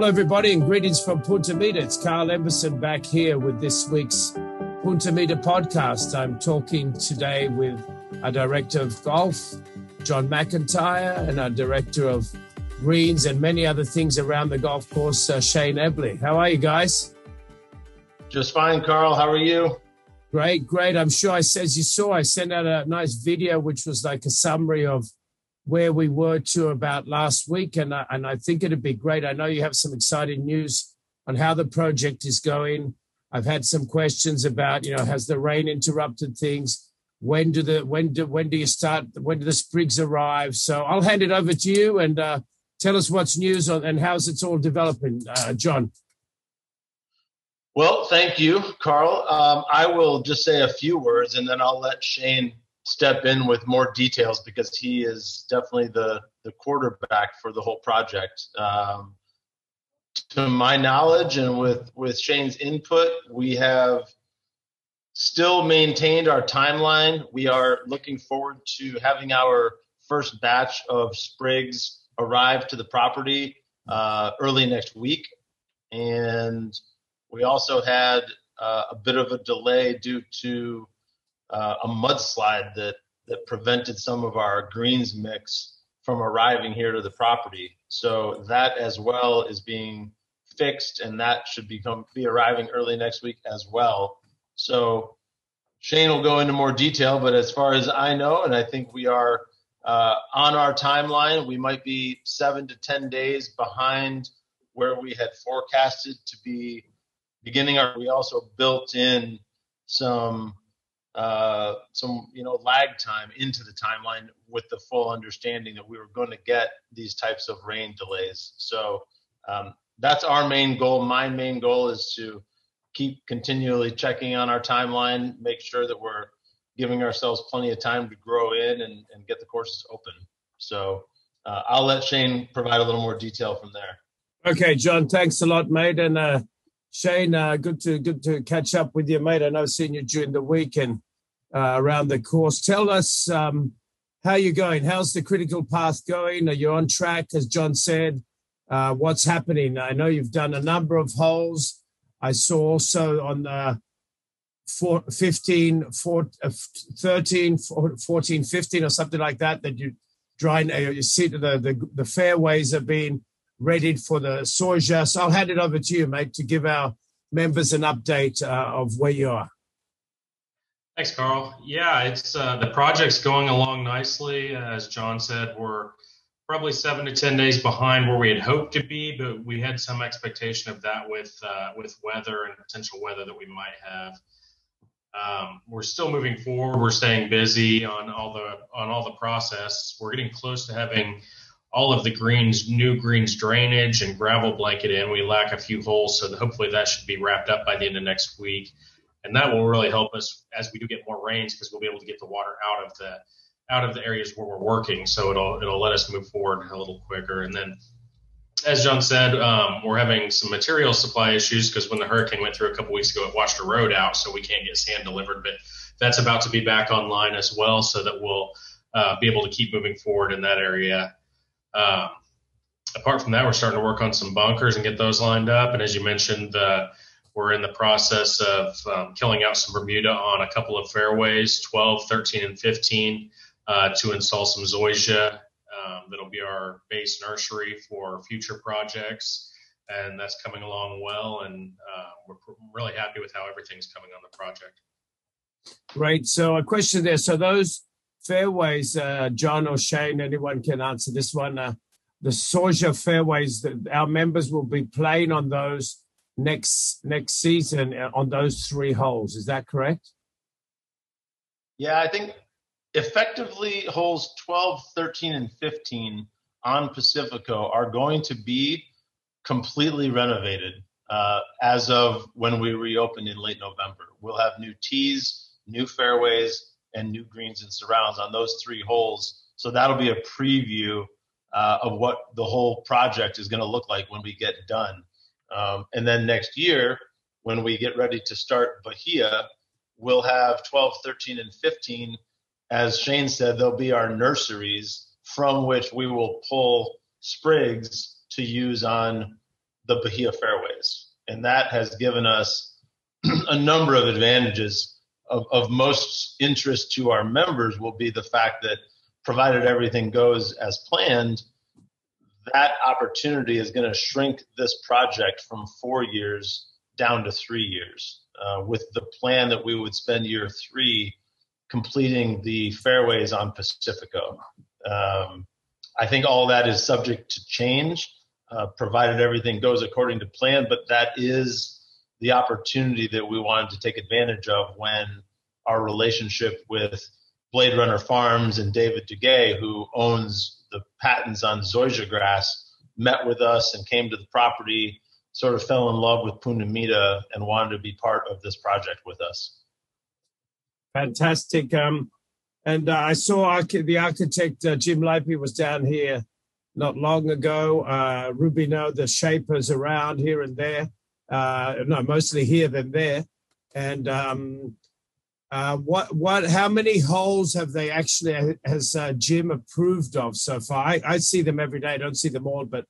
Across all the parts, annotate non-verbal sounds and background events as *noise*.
Hello, everybody, and greetings from Punta Mita. It's Carl Emberson back here with this week's Punta Mita podcast. I'm talking today with our director of golf, John McIntyre, and our director of greens and many other things around the golf course, uh, Shane Eble. How are you guys? Just fine, Carl. How are you? Great, great. I'm sure I, as you saw, I sent out a nice video, which was like a summary of where we were to about last week, and I, and I think it'd be great. I know you have some exciting news on how the project is going. I've had some questions about, you know, has the rain interrupted things? When do the when do when do you start? When do the sprigs arrive? So I'll hand it over to you and uh, tell us what's news on, and how's it's all developing, uh, John. Well, thank you, Carl. Um, I will just say a few words, and then I'll let Shane step in with more details because he is definitely the the quarterback for the whole project. Um, to my knowledge, and with with Shane's input, we have still maintained our timeline. We are looking forward to having our first batch of sprigs arrive to the property uh, early next week, and we also had uh, a bit of a delay due to uh, a mudslide that that prevented some of our greens mix from arriving here to the property. So that as well is being fixed, and that should become be arriving early next week as well. So Shane will go into more detail, but as far as I know, and I think we are uh, on our timeline, we might be seven to ten days behind where we had forecasted to be beginning our. We also built in some uh, some you know lag time into the timeline with the full understanding that we were going to get these types of rain delays. So um, that's our main goal. My main goal is to keep continually checking on our timeline, make sure that we're giving ourselves plenty of time to grow in and, and get the courses open. So uh, I'll let Shane provide a little more detail from there. Okay, John, thanks a lot, mate. And uh, Shane, uh, good to good to catch up with you, mate. I know I've seen you during the week and uh, around the course. Tell us um, how you're going. How's the critical path going? Are you on track, as John said? Uh, what's happening? I know you've done a number of holes. I saw also on the four, 15, four, uh, 13, 14, 15 or something like that, that you drying, uh, you see the, the, the fairways have being readied for the Zoysia. So I'll hand it over to you, mate, to give our members an update uh, of where you are. Thanks, Carl. Yeah, it's uh, the project's going along nicely. As John said, we're probably seven to ten days behind where we had hoped to be, but we had some expectation of that with uh, with weather and potential weather that we might have. Um, we're still moving forward. We're staying busy on all the on all the process. We're getting close to having all of the greens, new greens drainage and gravel blanket in. We lack a few holes, so hopefully that should be wrapped up by the end of next week, and that will really help us as we do get more rains because we'll be able to get the water out of the out of the areas where we're working. So it'll it'll let us move forward a little quicker. And then, as John said, um, we're having some material supply issues because when the hurricane went through a couple weeks ago, it washed a road out, so we can't get sand delivered. But that's about to be back online as well, so that we'll uh, be able to keep moving forward in that area. Um, apart from that, we're starting to work on some bunkers and get those lined up. And as you mentioned, uh, we're in the process of um, killing out some Bermuda on a couple of fairways, 12, 13, and 15, uh, to install some Zoysia. Um, that'll be our base nursery for future projects. And that's coming along well. And uh, we're really happy with how everything's coming on the project. Right. So, a question there. So, those fairways, uh, John or Shane, anyone can answer this one. Uh, the Zoysia fairways, that our members will be playing on those next next season uh, on those three holes. Is that correct? Yeah, I think effectively holes 12, 13, and 15 on Pacifico are going to be completely renovated uh, as of when we reopen in late November. We'll have new tees, new fairways, and new greens and surrounds on those three holes. So that'll be a preview uh, of what the whole project is going to look like when we get done. Um, and then next year, when we get ready to start Bahia, we'll have 12, 13, and 15. As Shane said, they'll be our nurseries from which we will pull sprigs to use on the Bahia fairways. And that has given us *clears throat* a number of advantages. Of, of most interest to our members will be the fact that provided everything goes as planned, that opportunity is going to shrink this project from four years down to three years, uh, with the plan that we would spend year three completing the fairways on Pacifico. Um, I think all that is subject to change, uh, provided everything goes according to plan. But that is the opportunity that we wanted to take advantage of when our relationship with Blade Runner Farms and David Doguet, who owns the patents on zoysia grass, met with us and came to the property, sort of fell in love with Punta Mita and wanted to be part of this project with us. Fantastic. Um, and uh, I saw the architect uh, Jim Lipe was down here not long ago. Uh, Rubino, the shapers around here and there. Uh, no, mostly here than there. And um, uh, what what how many holes have they actually has uh, Jim approved of so far? I, I, see them every day. I don't see them all, but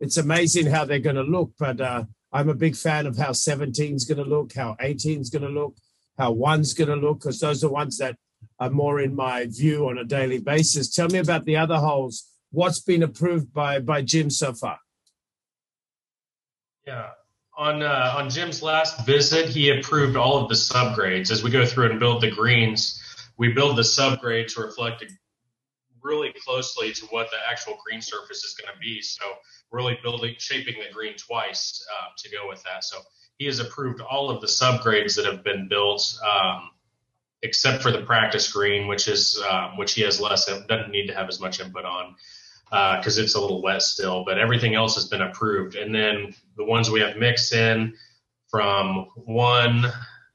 it's amazing how they're going to look. But uh, I'm a big fan of how 17 is going to look, how 18 is going to look, how one's going to look, because those are ones that are more in my view on a daily basis. Tell me about the other holes. What's been approved by by Jim so far? Yeah, on uh, on Jim's last visit, he approved all of the subgrades. As we go through and build the greens, we build the subgrade to reflect really closely to what the actual green surface is going to be. So really building shaping the green twice uh, to go with that. So he has approved all of the subgrades that have been built, um, except for the practice green, which is um, which he has less doesn't need to have as much input on because uh, it's a little wet still, but everything else has been approved. And then the ones we have mixed in from 1,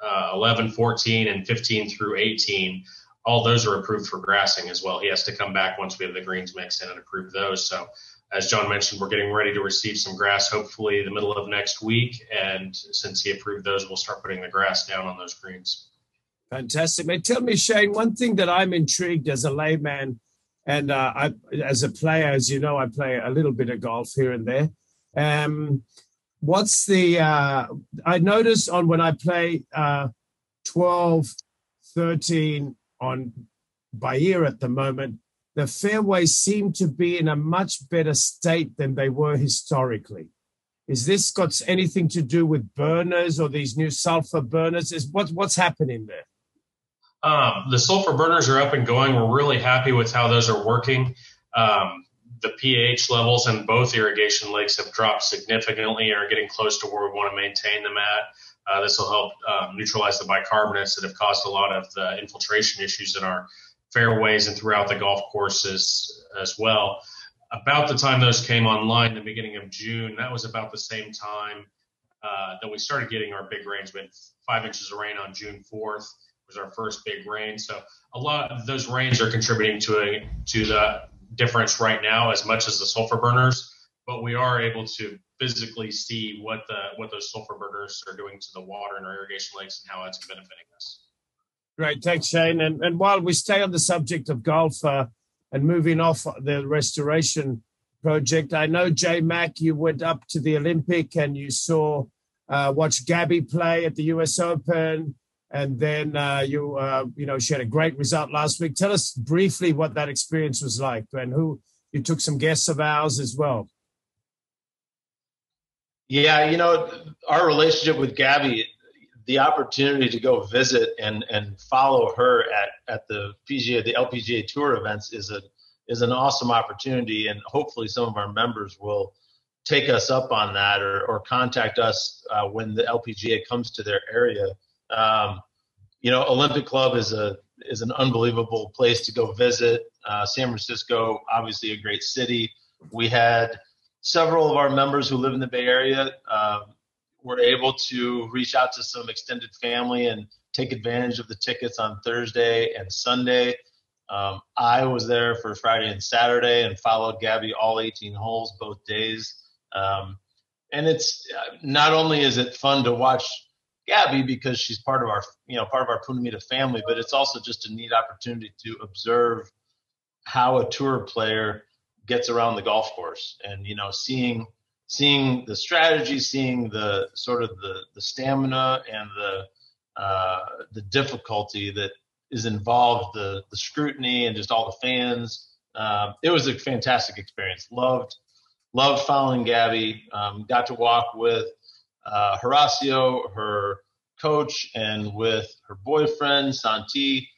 uh, 11, 14, and 15 through 18, all those are approved for grassing as well. He has to come back once we have the greens mixed in and approve those. So, as John mentioned, we're getting ready to receive some grass hopefully the middle of next week. And since he approved those, we'll start putting the grass down on those greens. Fantastic. Man, tell me, Shane, one thing that I'm intrigued as a layman and uh, I, as a player, as you know, I play a little bit of golf here and there. Um, what's the, uh, I notice on when I play uh, 12, 13 on Bahia at the moment, the fairways seem to be in a much better state than they were historically. Is this got anything to do with burners or these new sulfur burners? Is what, what's happening there? Um, the sulfur burners are up and going. We're really happy with how those are working. Um, the pH levels in both irrigation lakes have dropped significantly and are getting close to where we want to maintain them at. Uh, this will help um, neutralize the bicarbonates that have caused a lot of the infiltration issues in our fairways and throughout the golf courses as well. About the time those came online, the beginning of June, that was about the same time uh, that we started getting our big rains. We had five inches of rain on June 4th was our first big rain. So a lot of those rains are contributing to a to the difference right now as much as the sulfur burners. But we are able to physically see what the what those sulfur burners are doing to the water in our irrigation lakes and how it's benefiting us. Great, thanks, Shane. And and while we stay on the subject of golf uh, and moving off the restoration project, I know Jay Mack, you went up to the Olympic and you saw uh, watch Gaby play at the U.S. Open and then uh, you uh, you know she had a great result last week. Tell us briefly what that experience was like, and who you took some guests of ours as well. Yeah, you know our relationship with Gaby, the opportunity to go visit and and follow her at at the PGA the LPGA Tour events is a is an awesome opportunity, and hopefully some of our members will take us up on that or, or contact us uh, when the LPGA comes to their area um, you know, Olympic Club is a is an unbelievable place to go visit. Uh, San Francisco, obviously a great city. We had several of our members who live in the Bay Area uh, were able to reach out to some extended family and take advantage of the tickets on Thursday and Sunday. Um, I was there for Friday and Saturday and followed Gaby all 18 holes both days. Um, and it's uh, not only is it fun to watch Gaby because she's part of our, you know, part of our Punta Mita family, but it's also just a neat opportunity to observe how a tour player gets around the golf course and, you know, seeing seeing the strategy, seeing the sort of the the stamina and the uh, the difficulty that is involved, the the scrutiny and just all the fans. Um, it was a fantastic experience. Loved loved following Gaby. Um, got to walk with uh, Horacio, her coach, and with her boyfriend Santi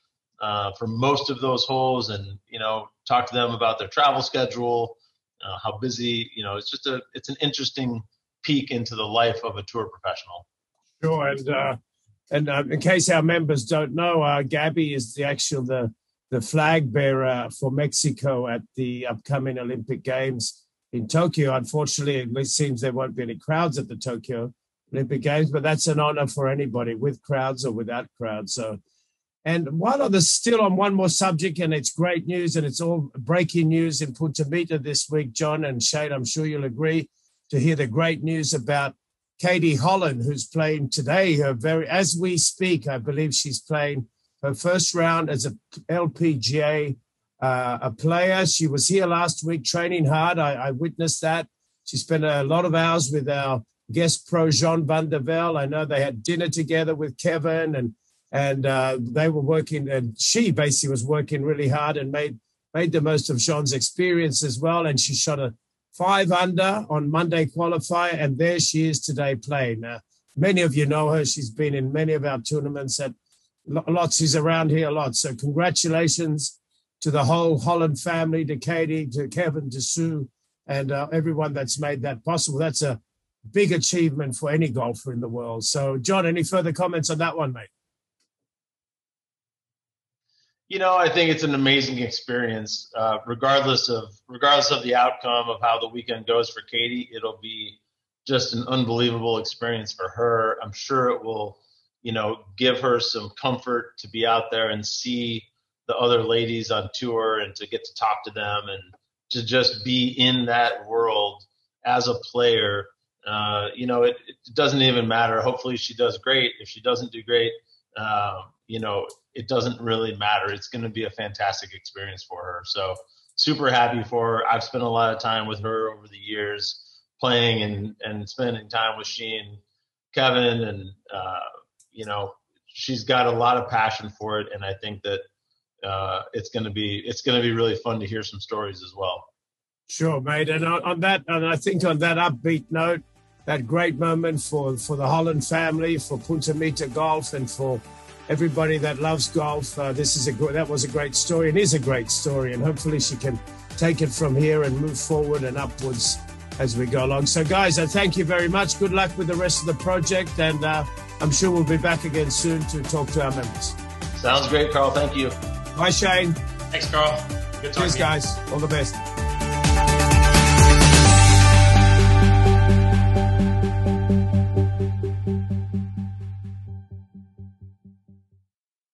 uh, for most of those holes, and you know talk to them about their travel schedule, uh, how busy. You know, it's just a it's an interesting peek into the life of a tour professional. Sure, and uh, and uh, in case our members don't know, uh, Gaby is the actual the the flag bearer for Mexico at the upcoming Olympic Games in Tokyo. Unfortunately, it seems there won't be any crowds at the Tokyo Olympic Games, but that's an honor for anybody with crowds or without crowds. So, and while other still on one more subject, and it's great news, and it's all breaking news in Punta Mita this week, John and Shane, I'm sure you'll agree to hear the great news about Katie Holland, who's playing today. Her very, as we speak, I believe she's playing her first round as a LPGA uh, a player. She was here last week training hard. I, I, witnessed that. She spent a lot of hours with our guest pro Jean Van der Velde. I know they had dinner together with Kevin and and uh, they were working and she basically was working really hard and made made the most of Jean's experience as well. And she shot a five under on Monday qualifier, and there she is today playing. Uh, many of you know her. She's been in many of our tournaments at lots. She's around here a lot. So congratulations to the whole Holland family, to Katie, to Kevin, to Sue, and uh, everyone that's made that possible. That's a big achievement for any golfer in the world. So, John, any further comments on that one, mate? You know, I think it's an amazing experience, uh, regardless of regardless of the outcome of how the weekend goes for Katie. It'll be just an unbelievable experience for her. I'm sure it will, you know, give her some comfort to be out there and see the other ladies on tour and to get to talk to them and to just be in that world as a player. Uh, you know, it, it, doesn't even matter. Hopefully, she does great. If she doesn't do great, um, you know, it doesn't really matter. It's going to be a fantastic experience for her. So, super happy for her. I've spent a lot of time with her over the years, playing and and spending time with she and Kevin, and uh, you know, she's got a lot of passion for it, and I think that uh, it's going to be it's going to be really fun to hear some stories as well. Sure, mate. And on, on, that, and I think on that upbeat note, that great moment for for the Holland family, for Punta Mita Golf, and for everybody that loves golf. Uh, this is a that was a great story and is a great story, and hopefully she can take it from here and move forward and upwards as we go along. So, guys, I thank you very much. Good luck with the rest of the project, and uh, I'm sure we'll be back again soon to talk to our members. Sounds great, Carl. Thank you. Bye, Shane. Thanks, Carl. Good talking. Cheers, guys. All the best.